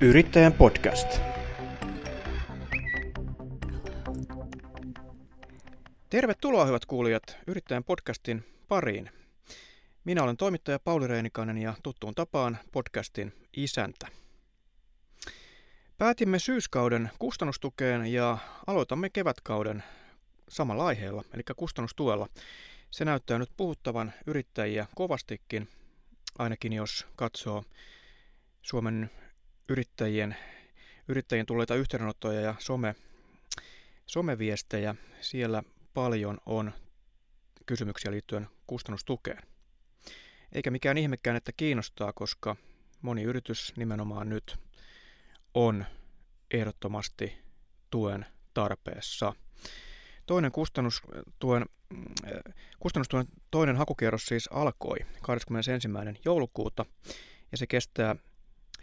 Yrittäjän podcast. Tervetuloa hyvät kuulijat Yrittäjän podcastin pariin. Minä olen toimittaja Pauli Reinikainen ja tuttuun tapaan podcastin isäntä. Päätimme syyskauden kustannustukeen ja aloitamme kevätkauden samalla aiheella, eli kustannustuella. Se näyttää nyt puhuttavan yrittäjiä kovastikin, ainakin jos katsoo Suomen yrittäjien, yrittäjien tulleita yhteydenottoja ja some, someviestejä. Siellä paljon on kysymyksiä liittyen kustannustukeen. Eikä mikään ihmekään, että kiinnostaa, koska moni yritys nimenomaan nyt on ehdottomasti tuen tarpeessa. Toinen kustannustuen, kustannustuen toinen hakukierros siis alkoi 21. joulukuuta ja se kestää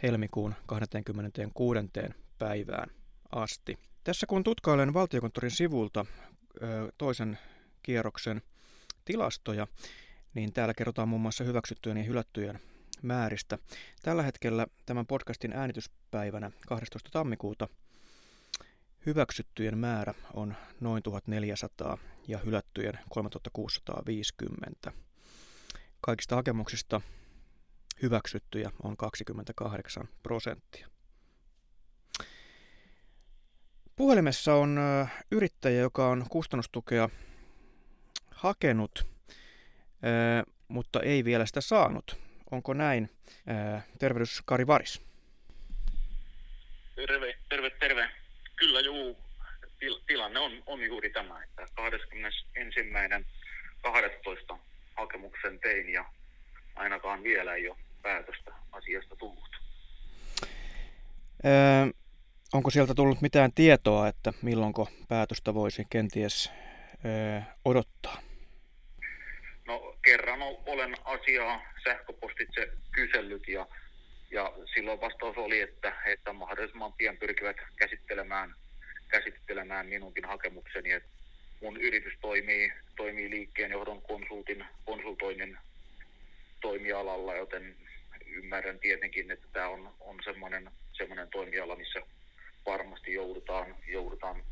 helmikuun 26. päivään asti. Tässä kun tutkailen valtiokonttorin sivulta toisen kierroksen tilastoja, niin täällä kerrotaan muun muassa hyväksyttyjen ja hylättyjen määristä. Tällä hetkellä tämän podcastin äänityspäivänä 12. tammikuuta hyväksyttyjen määrä on noin 1400 ja hylättyjen 3650. Kaikista hakemuksista hyväksyttyjä on 28 prosenttia. Puhelimessa on yrittäjä, joka on kustannustukea hakenut, mutta ei vielä sitä saanut. Onko näin? Tervehdys Kari Varis. Terve, terve, terve. Kyllä juu. Tilanne on, on juuri tämä, että 21.12. hakemuksen tein ja ainakaan vielä ei ole päätöstä asiasta tullut. Öö, onko sieltä tullut mitään tietoa, että milloinko päätöstä voisi kenties öö, odottaa? No kerran olen asiaa sähköpostitse kysellyt ja, ja silloin vastaus oli, että, että mahdollisimman pian pyrkivät käsittelemään, käsittelemään minunkin hakemukseni. Että mun yritys toimii, toimii liikkeenjohdon konsultin, konsultoinnin toimialalla, joten ymmärrän tietenkin, että tämä on, on semmoinen, semmoinen toimiala, missä varmasti joudutaan, joudutaan,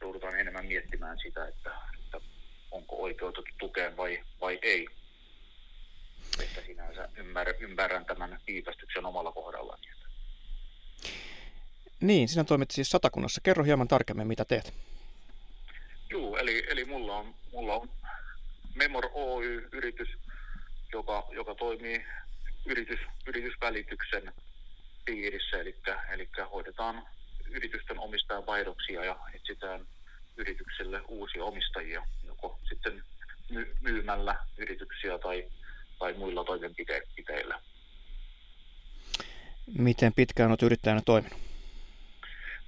joudutaan enemmän miettimään sitä, että, että onko oikeutettu tukeen vai, vai ei. Että sinänsä ymmärrän, ymmärrän tämän viivästyksen omalla kohdallani. Niin, sinä toimit siis satakunnassa. Kerro hieman tarkemmin, mitä teet. Joo, eli, eli mulla on, mulla on Memor Oy-yritys, joka, joka toimii yritys, yritysvälityksen piirissä, eli, eli hoidetaan yritysten omistajan vaihdoksia ja etsitään yritykselle uusia omistajia, joko sitten myymällä yrityksiä tai, tai muilla toimenpiteillä. Miten pitkään olet yrittäjänä toiminut?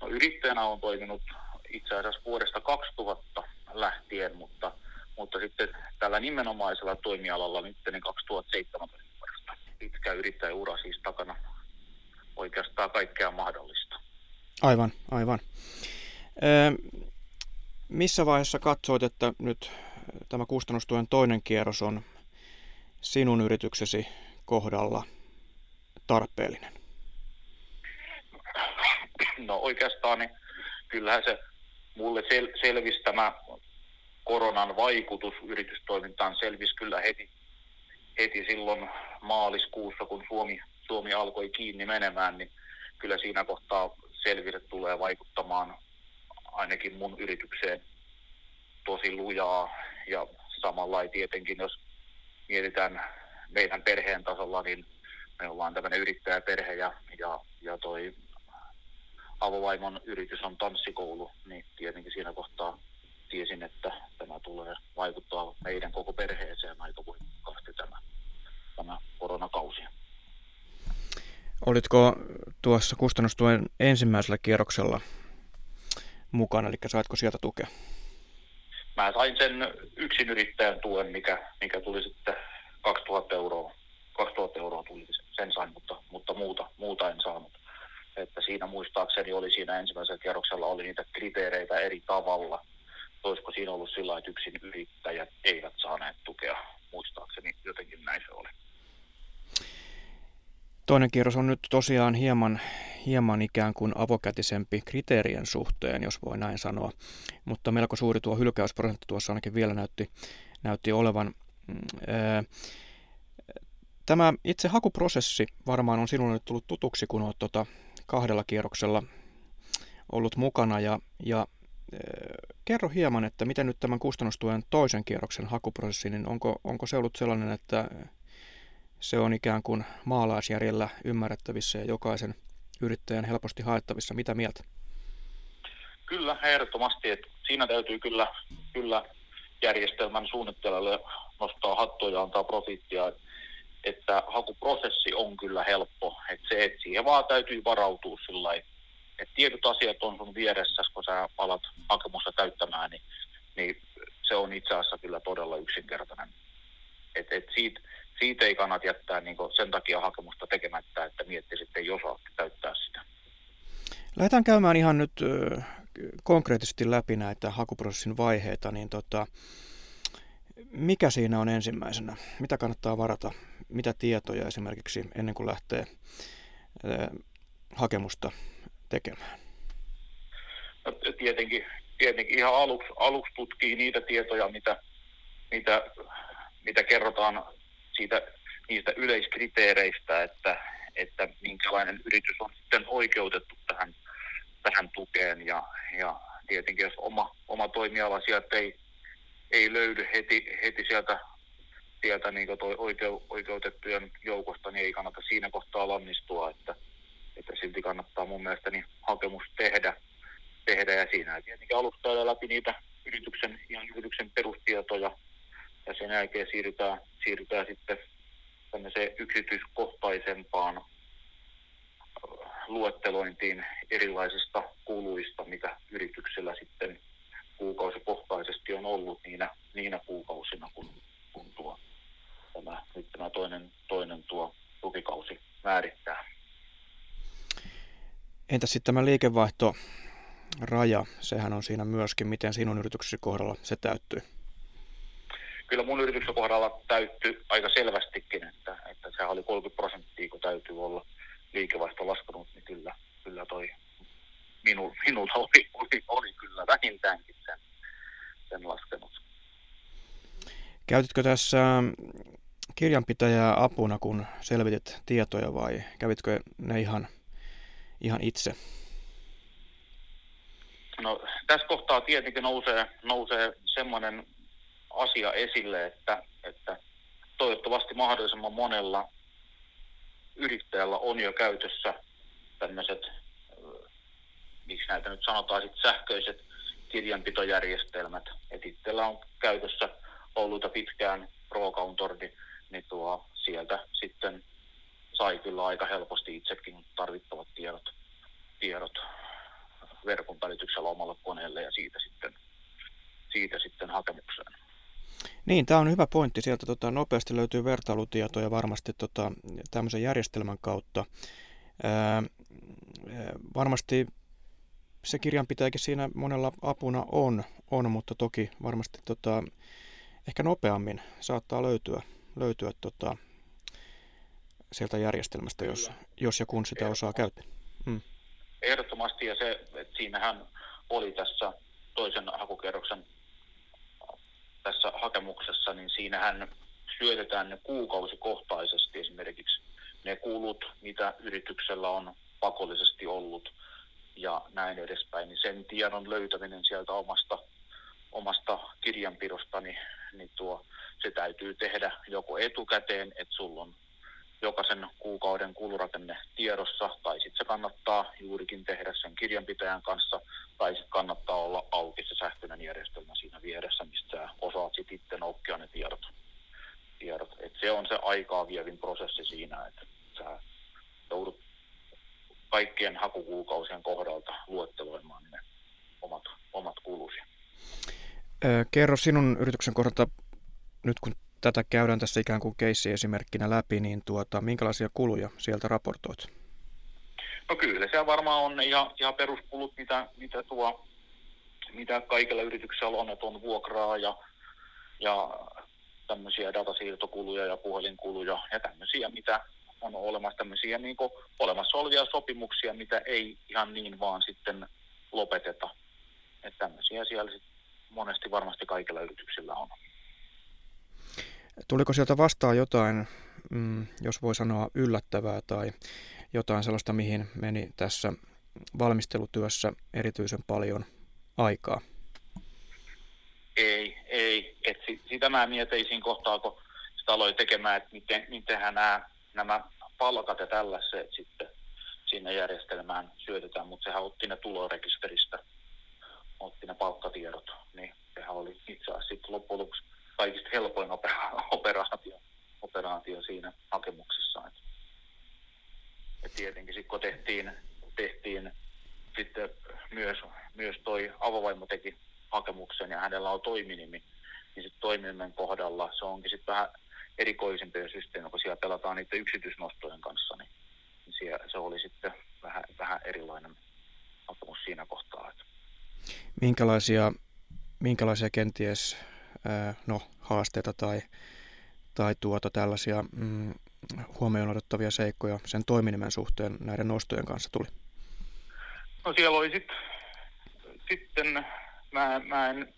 No, yrittäjänä on toiminut itse asiassa vuodesta 2000 lähtien, mutta, mutta sitten tällä nimenomaisella toimialalla nyt 2017 pitkä yrittäjäura siis takana oikeastaan kaikkea mahdollista. Aivan, aivan. Ö, missä vaiheessa katsoit, että nyt tämä kustannustuen toinen kierros on sinun yrityksesi kohdalla tarpeellinen? No oikeastaan niin kyllähän se mulle sel- selvisi tämä koronan vaikutus yritystoimintaan selvisi kyllä heti heti silloin maaliskuussa, kun Suomi, Suomi alkoi kiinni menemään, niin kyllä siinä kohtaa selvitä tulee vaikuttamaan ainakin mun yritykseen tosi lujaa. Ja samalla tietenkin, jos mietitään meidän perheen tasolla, niin me ollaan tämmöinen yrittäjäperhe ja, ja, ja toi avovaimon yritys on tanssikoulu, niin tietenkin siinä kohtaa tiesin, että tämä tulee vaikuttaa meidän koko perheeseen aika voimakkaasti tämä, tämä koronakausi. Olitko tuossa kustannustuen ensimmäisellä kierroksella mukana, eli saitko sieltä tukea? Mä sain sen yrittäjän tuen, mikä, mikä tuli sitten 2000 euroa. 2000 euroa tuli, sen sain, mutta, mutta muuta, muuta en saanut. Että siinä muistaakseni oli siinä ensimmäisellä kierroksella oli niitä kriteereitä eri tavalla olisiko siinä ollut sillä että yksin yrittäjät eivät saaneet tukea, muistaakseni jotenkin näin se oli. Toinen kierros on nyt tosiaan hieman, hieman ikään kuin avokätisempi kriteerien suhteen, jos voi näin sanoa. Mutta melko suuri tuo hylkäysprosentti tuossa ainakin vielä näytti, näytti olevan. Mm, tämä itse hakuprosessi varmaan on sinulle nyt tullut tutuksi, kun olet tuota kahdella kierroksella ollut mukana. Ja, ja kerro hieman, että miten nyt tämän kustannustuen toisen kierroksen hakuprosessi, niin onko, onko se ollut sellainen, että se on ikään kuin maalaisjärjellä ymmärrettävissä ja jokaisen yrittäjän helposti haettavissa. Mitä mieltä? Kyllä, ehdottomasti. Että siinä täytyy kyllä, kyllä järjestelmän suunnittelijalle nostaa hattua ja antaa profiittia, että hakuprosessi on kyllä helppo. Että se, että siihen vaan täytyy varautua sillä että tietyt asiat on sun vieressä, kun sä alat hakemusta täyttämään, niin, niin se on itse asiassa kyllä todella yksinkertainen. Et, et siitä, siitä ei kannata jättää niin sen takia hakemusta tekemättä, että mietti sitten, jos osaa täyttää sitä. Lähdetään käymään ihan nyt konkreettisesti läpi näitä hakuprosessin vaiheita, niin tota, mikä siinä on ensimmäisenä? Mitä kannattaa varata? Mitä tietoja esimerkiksi ennen kuin lähtee hakemusta tekemään? No, tietenkin, tietenkin ihan aluksi, aluksi tutkii niitä tietoja, mitä, mitä, mitä kerrotaan siitä, niistä yleiskriteereistä, että, että minkälainen yritys on sitten oikeutettu tähän, tähän tukeen. Ja, ja tietenkin jos oma, oma toimiala sieltä ei, ei löydy heti, heti sieltä, sieltä niin toi oikeu, oikeutettujen joukosta, niin ei kannata siinä kohtaa lannistua, että, että silti kannattaa mun mielestäni hakemus tehdä, tehdä ja siinä tietenkin alusta läpi niitä yrityksen, ihan yrityksen perustietoja, ja sen jälkeen siirrytään, siirrytään sitten tämmöiseen yksityiskohtaisempaan äh, luettelointiin erilaisista kuluista, mitä yrityksellä sitten kuukausikohtaisesti on ollut niinä, niinä kuukausina, kun, kun tuo, tämä, nyt tämä toinen, toinen tuo tukikausi määrittää. Entä sitten tämä liikevaihto raja, sehän on siinä myöskin, miten sinun yrityksesi kohdalla se täyttyy? kyllä mun yrityksen kohdalla täytty aika selvästikin, että, että se oli 30 prosenttia, kun täytyy olla liikevaihto laskenut, niin kyllä, kyllä toi minu, minulta oli, oli, oli kyllä vähintäänkin sen, sen laskenut. Käytitkö tässä kirjanpitäjää apuna, kun selvitit tietoja vai kävitkö ne ihan, ihan itse? No, tässä kohtaa tietenkin nousee, nousee semmoinen asia esille, että, että toivottavasti mahdollisimman monella yrittäjällä on jo käytössä tämmöiset, miksi näitä nyt sanotaan, sit sähköiset kirjanpitojärjestelmät. Et itsellä on käytössä ollut pitkään ProCountor, niin, niin tuo sieltä sitten sai kyllä aika helposti itsekin tarvittavat tiedot, tiedot verkon välityksellä omalle koneelle ja siitä sitten, siitä sitten hakemukseen. Niin, tämä on hyvä pointti. Sieltä tota, nopeasti löytyy vertailutietoja varmasti tota, tämmöisen järjestelmän kautta. Ää, varmasti se kirjanpitäjäkin siinä monella apuna on, on mutta toki varmasti tota, ehkä nopeammin saattaa löytyä, löytyä tota, sieltä järjestelmästä, jos, jos ja kun sitä osaa käyttää. Mm. Ehdottomasti, ja se, että siinähän oli tässä toisen hakukerroksen tässä hakemuksessa, niin siinähän syötetään ne kuukausikohtaisesti esimerkiksi ne kulut, mitä yrityksellä on pakollisesti ollut ja näin edespäin, niin sen tiedon löytäminen sieltä omasta, omasta kirjanpidosta, niin, niin tuo, se täytyy tehdä joko etukäteen, että sulla on jokaisen kuukauden kulurakenne tiedossa, tai sitten se kannattaa juurikin tehdä sen kirjanpitäjän kanssa, tai sitten kannattaa olla auki se sähköinen järjestelmä siinä vieressä, mistä osaat sitten itse noukkia ne tiedot. tiedot. Et se on se aikaa vievin prosessi siinä, että sä joudut kaikkien hakukuukausien kohdalta luetteloimaan ne omat, omat kulusi. Kerro sinun yrityksen kohdalta, nyt kun tätä käydään tässä ikään kuin keissi-esimerkkinä läpi, niin tuota, minkälaisia kuluja sieltä raportoit? No kyllä, se varmaan on ihan, ihan peruskulut, mitä, mitä, tuo, mitä kaikilla yrityksellä on, että on vuokraa ja, ja tämmöisiä datasiirtokuluja ja puhelinkuluja ja tämmöisiä, mitä on olemassa tämmöisiä niin olemassa olevia sopimuksia, mitä ei ihan niin vaan sitten lopeteta. Että tämmöisiä siellä sit monesti varmasti kaikilla yrityksillä on. Tuliko sieltä vastaan jotain, mm, jos voi sanoa yllättävää tai jotain sellaista, mihin meni tässä valmistelutyössä erityisen paljon aikaa? Ei, ei. Et sitä mä mietin siinä kohtaa, kun sitä aloin tekemään, että miten, mitenhän nämä, nämä palkat ja tällaiset sitten sinne järjestelmään syötetään, mutta sehän otti ne tulorekisteristä, otti ne palkkatiedot, niin sehän oli itse asiassa loppujen lopuksi kaikista helpoin operaatio, operaatio siinä hakemuksessa. Et, et tietenkin sitten kun tehtiin, tehtiin sitten myös, myös toi avovaimo teki hakemuksen ja hänellä on toiminimi, niin sitten toiminimen kohdalla se onkin sitten vähän erikoisempia systeemejä, kun siellä pelataan niiden yksityisnostojen kanssa, niin, niin siellä, se oli sitten vähän, vähän erilainen hakemus siinä kohtaa. Että. Minkälaisia, minkälaisia kenties no, haasteita tai, tai tuota tällaisia mm, huomioon otettavia seikkoja sen toiminimen suhteen näiden nostojen kanssa tuli? No siellä oli sit, sitten, mä, mä en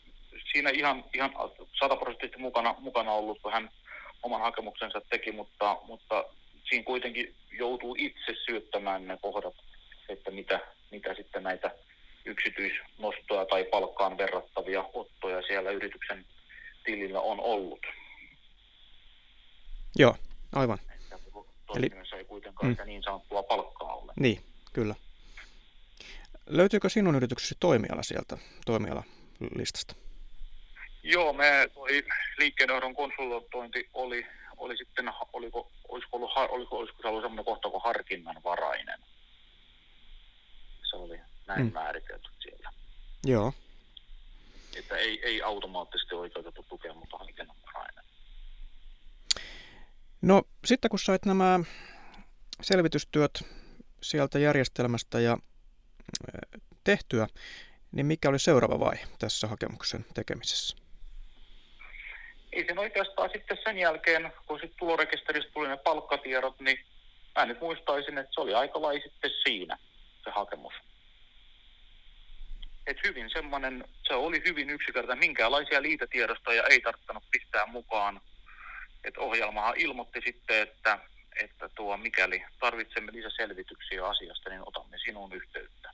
siinä ihan, ihan sataprosenttisesti mukana, mukana ollut, kun hän oman hakemuksensa teki, mutta, mutta siinä kuitenkin joutuu itse syöttämään ne kohdat, että mitä, mitä sitten näitä yksityisnostoja tai palkkaan verrattavia ottoja siellä yrityksen tilillä on ollut. Joo, aivan. Eli ei kuitenkaan mm. niin sanottua palkkaa ole. Niin, kyllä. Löytyykö sinun yrityksesi toimiala sieltä, toimialalistasta? Joo, me toi liikkeenjohdon konsultointi oli, oli sitten, oliko, olisiko, ollut, oliko, olisiko se ollut sellainen kohta kuin harkinnanvarainen. Se oli näin mm. määritelty siellä. Joo. Ei, ei automaattisesti oikeutettu tukea, mutta harkinnanvarainen. No sitten kun sait nämä selvitystyöt sieltä järjestelmästä ja tehtyä, niin mikä oli seuraava vaihe tässä hakemuksen tekemisessä? ei sen oikeastaan sitten sen jälkeen, kun sitten tulorekisteristä tuli ne palkkatiedot, niin mä nyt muistaisin, että se oli aika lai sitten siinä se hakemus. Et hyvin semmoinen, se oli hyvin yksinkertainen, minkälaisia liitetiedostoja ei tarvittanut pistää mukaan. Et ohjelmahan ilmoitti sitten, että, että tuo, mikäli tarvitsemme lisäselvityksiä asiasta, niin otamme sinun yhteyttä.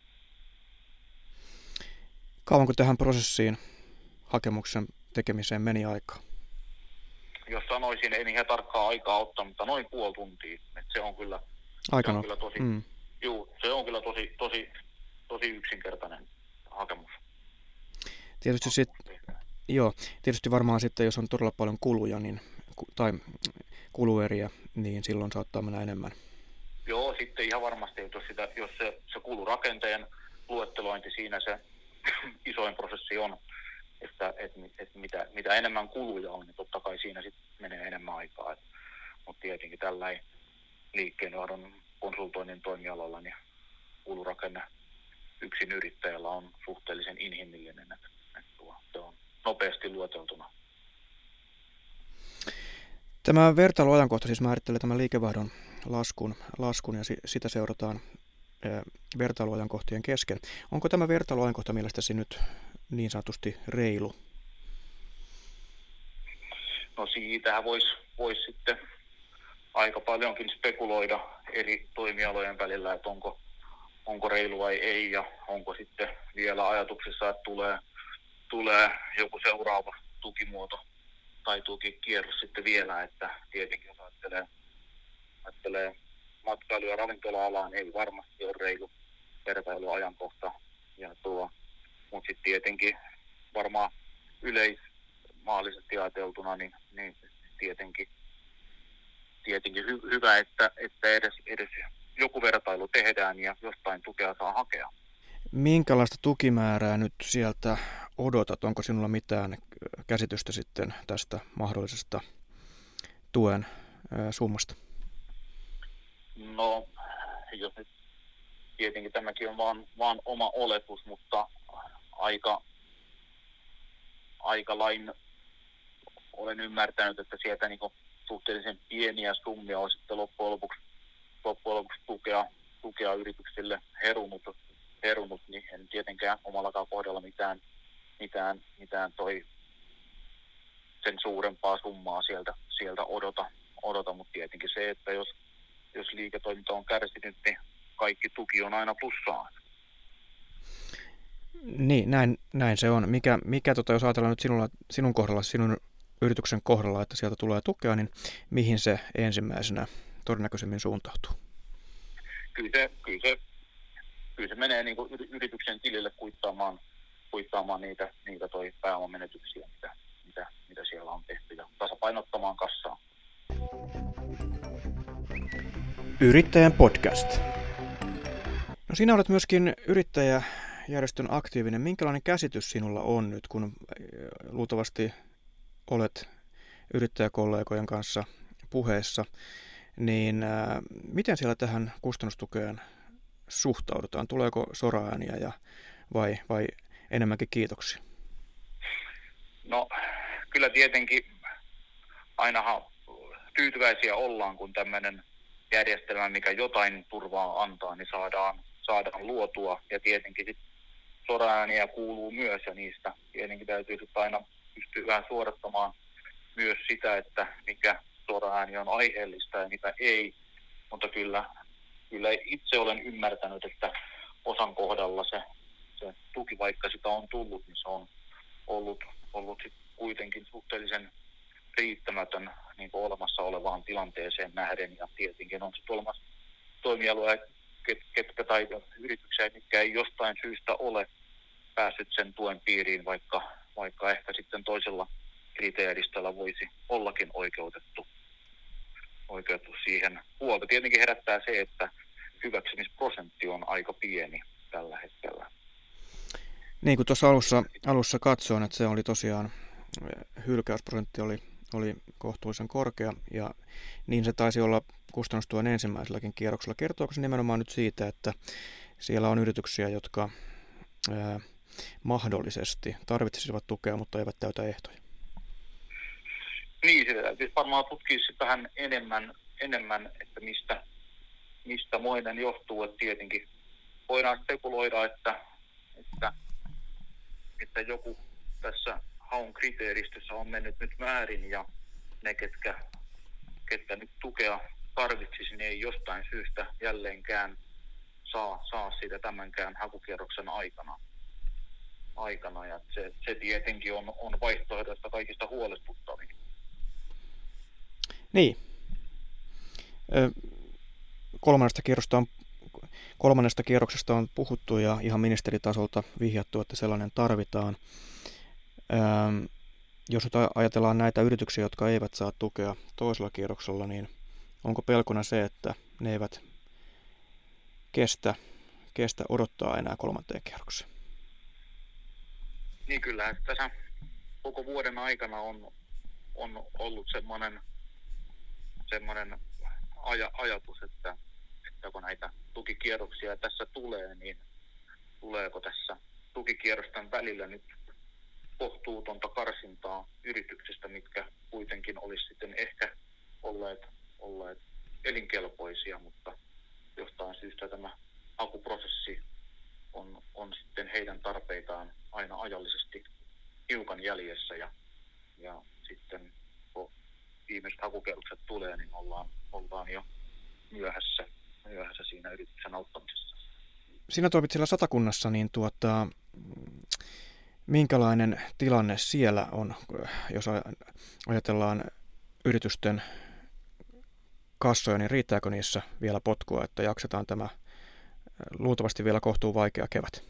Kauanko tähän prosessiin hakemuksen tekemiseen meni aikaa? jos sanoisin, ei ihan tarkkaa aikaa ottaa, mutta noin puoli tuntia. Et se on kyllä, se on kyllä tosi, mm. juu, se on kyllä tosi, tosi, tosi yksinkertainen hakemus. Tietysti, sit, joo, tietysti varmaan sitten, jos on todella paljon kuluja niin, tai kulueriä, niin silloin saattaa mennä enemmän. Joo, sitten ihan varmasti, jos, sitä, jos se, se kulurakenteen luettelointi siinä se isoin prosessi on, että, että, että mitä, mitä enemmän kuluja on, niin totta kai siinä sitten menee enemmän aikaa. Mutta tietenkin tällä liikkeenjohdon konsultoinnin toimialalla niin kulurakenne yksin yrittäjällä on suhteellisen inhimillinen, että, että tuo, se on nopeasti luoteltuna. Tämä vertailuajankohta siis määrittelee tämän liikevaihdon laskun, laskun ja sitä seurataan vertailuajankohtien kesken. Onko tämä vertailuajankohta mielestäsi nyt niin sanotusti reilu? No siitähän voisi vois sitten aika paljonkin spekuloida eri toimialojen välillä, että onko, onko reilu vai ei ja onko sitten vielä ajatuksessa, että tulee, tulee joku seuraava tukimuoto tai tukikierros sitten vielä, että tietenkin jos ajattelee, ajattelee matkailu- ja ravintola-alaa, niin ei varmasti ole reilu vertailuajankohta. Ja tuo mutta sitten tietenkin varmaan yleismaallisesti ajateltuna, niin, niin tietenkin, tietenkin hy, hyvä, että, että edes, edes joku vertailu tehdään ja jostain tukea saa hakea. Minkälaista tukimäärää nyt sieltä odotat? Onko sinulla mitään käsitystä sitten tästä mahdollisesta tuen summasta? No, jos nyt tietenkin tämäkin on vaan, vaan oma oletus, mutta aika, aika lain olen ymmärtänyt, että sieltä niin suhteellisen pieniä summia on sitten loppujen lopuksi loppujen lopuksi tukea, tukea yrityksille herunut, herunut, niin en tietenkään omallakaan kohdalla mitään, mitään, mitään toi sen suurempaa summaa sieltä, sieltä odota, odota, mutta tietenkin se, että jos, jos liiketoiminta on kärsinyt, niin kaikki tuki on aina plussaan. Niin, näin, näin se on. Mikä, mikä tota, jos ajatellaan nyt sinulla, sinun kohdalla, sinun yrityksen kohdalla, että sieltä tulee tukea, niin mihin se ensimmäisenä todennäköisemmin suuntautuu? Kyllä se, kyllä se, kyllä se menee niin kuin yrityksen tilille kuittaamaan, kuittaamaan niitä, niitä toi pääomamenetyksiä, mitä, mitä, mitä siellä on tehty ja tasapainottamaan kassaa. Yrittäjän podcast. No sinä olet myöskin yrittäjäjärjestön aktiivinen. Minkälainen käsitys sinulla on nyt, kun äh, luultavasti olet yrittäjäkollegojen kanssa puheessa, niin äh, miten siellä tähän kustannustukeen suhtaudutaan? Tuleeko soraääniä ja vai, vai enemmänkin kiitoksia? No kyllä tietenkin ainahan tyytyväisiä ollaan, kun tämmöinen järjestelmä, mikä jotain turvaa antaa, niin saadaan, saadaan luotua. Ja tietenkin sit soraääniä kuuluu myös ja niistä tietenkin täytyy sitten aina pystyä vähän myös sitä, että mikä soraääni on aiheellista ja mitä ei. Mutta kyllä, kyllä itse olen ymmärtänyt, että osan kohdalla se, se tuki, vaikka sitä on tullut, niin se on ollut, ollut kuitenkin suhteellisen riittämätön niin olemassa olevaan tilanteeseen nähden. Ja tietenkin on sitten olemassa toimialueet, ketkä tai yrityksiä, mitkä ei jostain syystä ole päässyt sen tuen piiriin, vaikka, vaikka ehkä sitten toisella kriteeristöllä voisi ollakin oikeutettu, oikeutettu siihen. Huolta tietenkin herättää se, että hyväksymisprosentti on aika pieni tällä hetkellä. Niin kuin tuossa alussa, alussa katsoin, että se oli tosiaan, hylkäysprosentti oli, oli kohtuullisen korkea ja niin se taisi olla kustannustuen ensimmäiselläkin kierroksella. Kertooko se nimenomaan nyt siitä, että siellä on yrityksiä, jotka ää, mahdollisesti tarvitsisivat tukea, mutta eivät täytä ehtoja? Niin, sitä täytyisi varmaan tutkia vähän enemmän, enemmän että mistä, mistä moinen johtuu. Että tietenkin voidaan spekuloida, että, että, että joku tässä haun kriteeristössä on mennyt nyt määrin ja ne, ketkä, ketkä nyt tukea tarvitsisi, niin ei jostain syystä jälleenkään saa, saa siitä tämänkään hakukierroksen aikana aikana ja se, se tietenkin on, on vaihtoehdoista kaikista huolestuttavin. Niin. Kolmannesta kierrosta on kolmannesta kierroksesta on puhuttu ja ihan ministeritasolta vihjattu, että sellainen tarvitaan. jos ajatellaan näitä yrityksiä, jotka eivät saa tukea toisella kierroksella, niin onko pelkona se, että ne eivät kestä, kestä odottaa enää kolmanteen kierrokseen? Niin kyllä, tässä koko vuoden aikana on, on ollut semmoinen, semmoinen aja, ajatus, että, että kun näitä tukikierroksia tässä tulee, niin tuleeko tässä tukikierrosten välillä nyt kohtuutonta karsintaa yrityksistä, mitkä kuitenkin olisi sitten ehkä olleet, olleet elinkelpoisia, mutta jostain syystä tämä hakuprosessi on, on sitten heidän tarpeitaan aina ajallisesti hiukan jäljessä ja, ja sitten viimeiset hakukerrokset tulee, niin ollaan, ollaan jo myöhässä, myöhässä siinä yrityksen auttamisessa. Sinä toimit siellä satakunnassa, niin tuota, minkälainen tilanne siellä on, jos ajatellaan yritysten kassoja, niin riittääkö niissä vielä potkua, että jaksetaan tämä luultavasti vielä kohtuu vaikea kevät?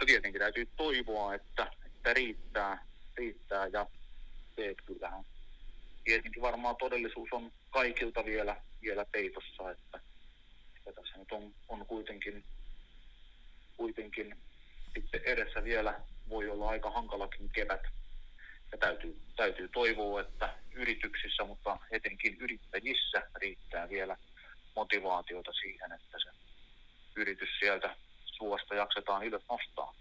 No tietenkin täytyy toivoa, että, että riittää, riittää ja se, että kyllähän tietenkin varmaan todellisuus on kaikilta vielä, vielä peitossa, että, että tässä nyt on, on kuitenkin, kuitenkin sitten edessä vielä voi olla aika hankalakin kevät. Ja täytyy, täytyy toivoa, että yrityksissä, mutta etenkin yrittäjissä riittää vielä motivaatiota siihen, että se yritys sieltä suosta jaksetaan ylös nostaa.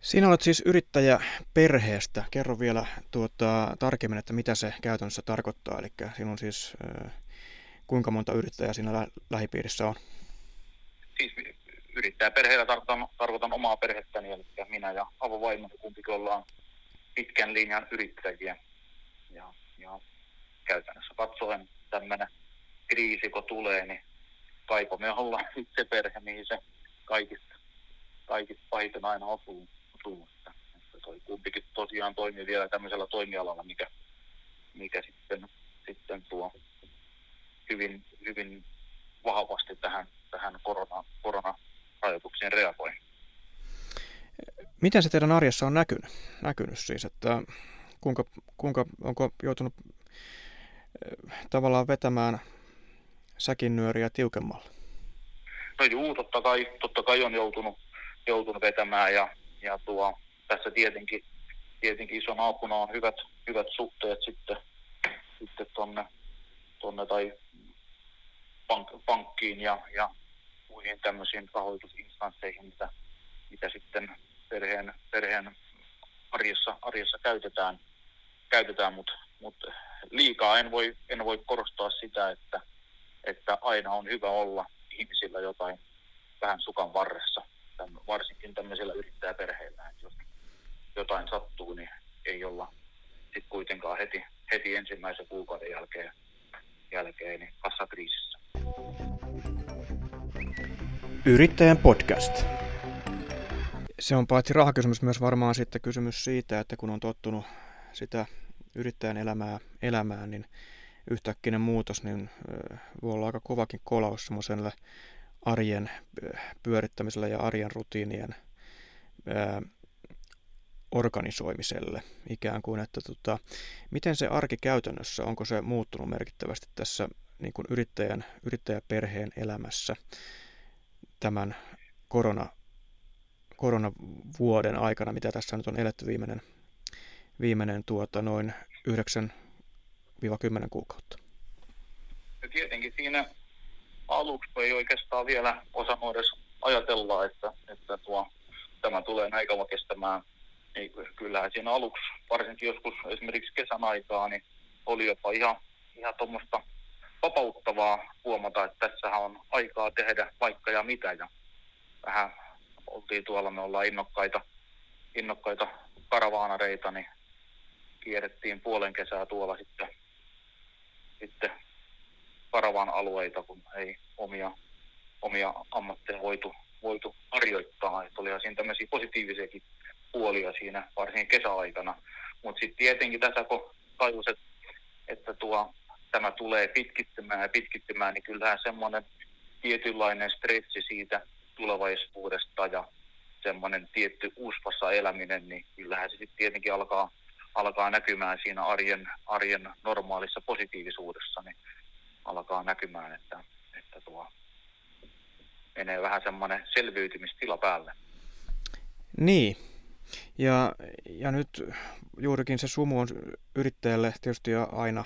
Sinä olet siis yrittäjä perheestä. Kerro vielä tuota, tarkemmin, että mitä se käytännössä tarkoittaa. Eli sinun siis, kuinka monta yrittäjää siinä lä- lähipiirissä on? Siis yrittäjäperheellä tarkoitan, tarkoitan omaa perhettäni, eli minä ja avovaimoni kumpikin ollaan pitkän linjan yrittäjiä. Ja, ja käytännössä katsoen tämmöinen kriisi, kun tulee, niin kaipo me ollaan se perhe, mihin se kaikista, kaikista pahiten aina osuu. Osuu. Että, toi kumpikin tosiaan toimii vielä tämmöisellä toimialalla, mikä, mikä sitten, sitten tuo hyvin, hyvin vahvasti tähän, tähän korona, koronarajoituksiin reagoi. Miten se teidän arjessa on näkynyt, näkynyt siis, että kuinka, kuinka onko joutunut eh, tavallaan vetämään säkin nyöriä tiukemmalle? No juu, totta kai, totta kai on joutunut, joutunut vetämään ja, ja tuo, tässä tietenkin, tietenkin ison apuna on hyvät, hyvät suhteet sitten, sitten tonne, tonne tai pank, pankkiin ja, ja muihin tämmöisiin rahoitusinstansseihin, mitä, mitä sitten perheen, perheen arjessa, arjessa käytetään, käytetään. Mutta mut liikaa en voi, en voi korostaa sitä, että, että aina on hyvä olla ihmisillä jotain vähän sukan varressa, varsinkin tämmöisillä yrittäjäperheillä, että jos jotain sattuu, niin ei olla sitten kuitenkaan heti, heti ensimmäisen kuukauden jälkeen, jälkeen niin kassakriisissä. Yrittäjän podcast. Se on paitsi rahakysymys myös varmaan sitten kysymys siitä, että kun on tottunut sitä yrittäjän elämää elämään, niin yhtäkkinen muutos niin voi olla aika kovakin kolaus semmoiselle arjen pyörittämiselle ja arjen rutiinien ää, organisoimiselle ikään kuin, että tota, miten se arki käytännössä, onko se muuttunut merkittävästi tässä niin kuin yrittäjän, yrittäjäperheen elämässä tämän korona, koronavuoden aikana, mitä tässä nyt on eletty viimeinen, viimeinen tuota, noin 9 10 kuukautta? Ja tietenkin siinä aluksi ei oikeastaan vielä osannut edes ajatella, että, että tuo, tämä tulee näin kauan kestämään. Niin kyllähän siinä aluksi, varsinkin joskus esimerkiksi kesän aikaa, niin oli jopa ihan, ihan tuommoista vapauttavaa huomata, että tässä on aikaa tehdä vaikka ja mitä. Ja vähän oltiin tuolla, me ollaan innokkaita, innokkaita karavaanareita, niin kierrettiin puolen kesää tuolla sitten sitten Paravan alueita, kun ei omia, omia ammatteja voitu, voitu harjoittaa. Että oli siinä tämmöisiä positiivisiakin puolia siinä, varsinkin kesäaikana. Mutta sitten tietenkin tässä, kun tajus, että, että tuo, tämä tulee pitkittymään ja pitkittymään, niin kyllähän semmoinen tietynlainen stressi siitä tulevaisuudesta ja semmoinen tietty uspassa eläminen, niin kyllähän se sitten tietenkin alkaa alkaa näkymään siinä arjen, arjen normaalissa positiivisuudessa, niin alkaa näkymään, että, että tuo menee vähän semmoinen selviytymistila päälle. Niin, ja, ja nyt juurikin se sumu on yrittäjälle tietysti aina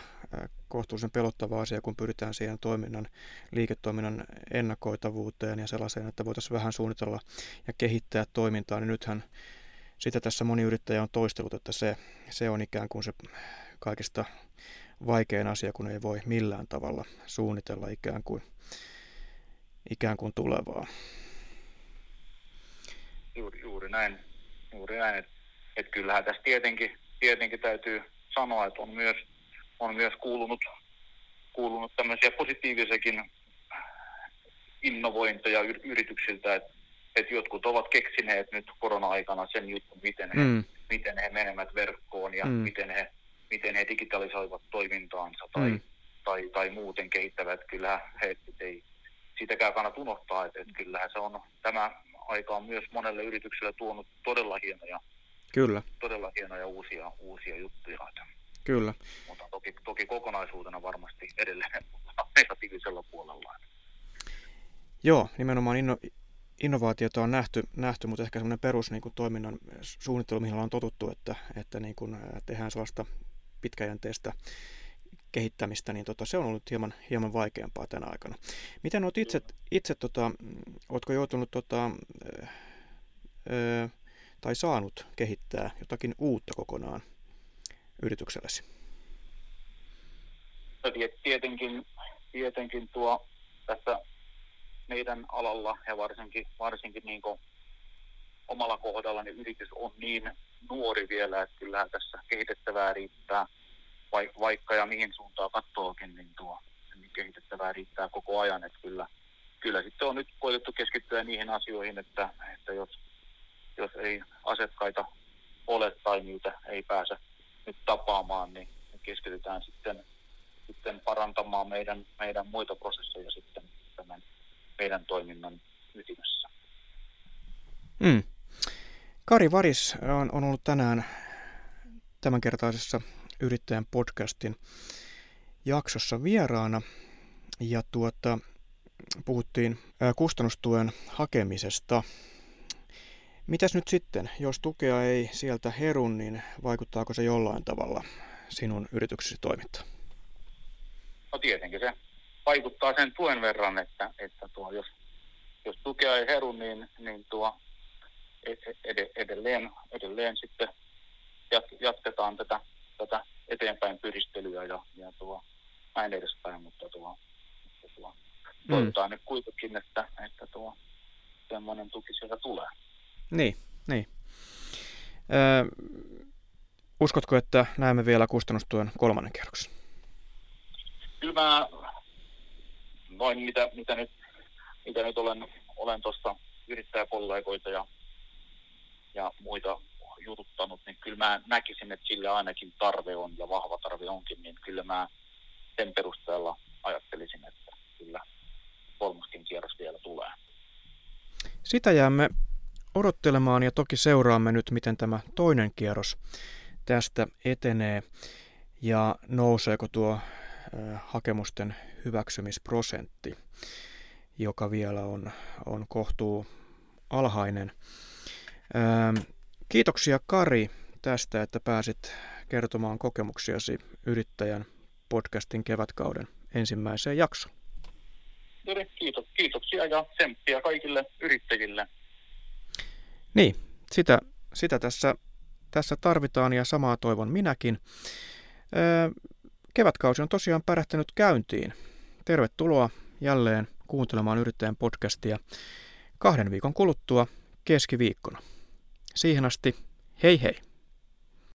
kohtuullisen pelottava asia, kun pyritään siihen toiminnan, liiketoiminnan ennakoitavuuteen ja sellaiseen, että voitaisiin vähän suunnitella ja kehittää toimintaa, niin nythän sitä tässä moni yrittäjä on toistellut, että se, se on ikään kuin se kaikista vaikein asia, kun ei voi millään tavalla suunnitella ikään kuin, ikään kuin tulevaa. Juuri, juuri näin. Juuri näin. Että et kyllähän tässä tietenkin, tietenkin täytyy sanoa, että on myös, on myös kuulunut, kuulunut tämmöisiä positiivisiakin innovointeja yrityksiltä, että että jotkut ovat keksineet nyt korona-aikana sen jutun, miten he, mm. miten he menevät verkkoon ja mm. miten, he, miten he digitalisoivat toimintaansa tai, mm. tai, tai muuten kehittävät. Kyllä he ei sitäkään kannata unohtaa, että, että kyllähän se on, tämä aika on myös monelle yritykselle tuonut todella hienoja, Kyllä. todella hienoja uusia, uusia juttuja. Kyllä. Mutta toki, toki kokonaisuutena varmasti edelleen negatiivisella puolella. Joo, nimenomaan inno, innovaatiota on nähty, nähty mutta ehkä semmoinen perus niin kuin toiminnan suunnittelu, mihin on totuttu, että, että niin kuin tehdään sellaista pitkäjänteistä kehittämistä, niin tota, se on ollut hieman, hieman vaikeampaa tänä aikana. Miten olet itse, itse tota, oletko joutunut tota, ö, tai saanut kehittää jotakin uutta kokonaan yrityksellesi? No, tietenkin, tietenkin tuo tässä meidän alalla ja varsinkin, varsinkin niin omalla kohdalla niin yritys on niin nuori vielä, että kyllähän tässä kehitettävää riittää, vaikka ja mihin suuntaan katsookin, niin tuo niin kehitettävää riittää koko ajan, että kyllä, kyllä sitten on nyt koitettu keskittyä niihin asioihin, että, että jos, jos ei asiakkaita ole tai niitä ei pääse nyt tapaamaan, niin keskitytään sitten, sitten parantamaan meidän, meidän muita prosesseja sitten tämän meidän toiminnan ytimessä. Mm. Kari Varis on, on ollut tänään tämänkertaisessa yrittäjän podcastin jaksossa vieraana ja tuota, puhuttiin kustannustuen hakemisesta. Mitäs nyt sitten, jos tukea ei sieltä heru, niin vaikuttaako se jollain tavalla sinun yrityksesi toimintaan? No tietenkin se vaikuttaa sen tuen verran, että, että tuo, jos, jos tukea ei heru, niin, niin tuo edelleen, edelleen sitten jatketaan tätä, tätä eteenpäin pyristelyä ja, ja tuo, näin edespäin, mutta tuo, tuo mm. toivotaan nyt kuitenkin, että, että tuo semmoinen tuki sieltä tulee. Niin, niin. Ö, uskotko, että näemme vielä kustannustuen kolmannen kierroksen? Kyllä mä noin mitä, mitä nyt, mitä nyt olen, olen tuossa yrittäjäkollegoita ja ja muita jututtanut, niin kyllä mä näkisin, että sille ainakin tarve on ja vahva tarve onkin, niin kyllä mä sen perusteella ajattelisin, että kyllä kolmaskin kierros vielä tulee. Sitä jäämme odottelemaan ja toki seuraamme nyt, miten tämä toinen kierros tästä etenee ja nouseeko tuo hakemusten hyväksymisprosentti, joka vielä on, on kohtuu alhainen. Kiitoksia Kari tästä, että pääsit kertomaan kokemuksiasi yrittäjän podcastin kevätkauden ensimmäiseen jaksoon. Kiitos, kiitoksia ja tsemppiä kaikille yrittäjille. Niin, sitä, sitä tässä, tässä tarvitaan ja samaa toivon minäkin. Kevätkausi on tosiaan pärähtänyt käyntiin. Tervetuloa jälleen kuuntelemaan yrittäjän podcastia kahden viikon kuluttua keskiviikkona. Siihen asti, hei hei!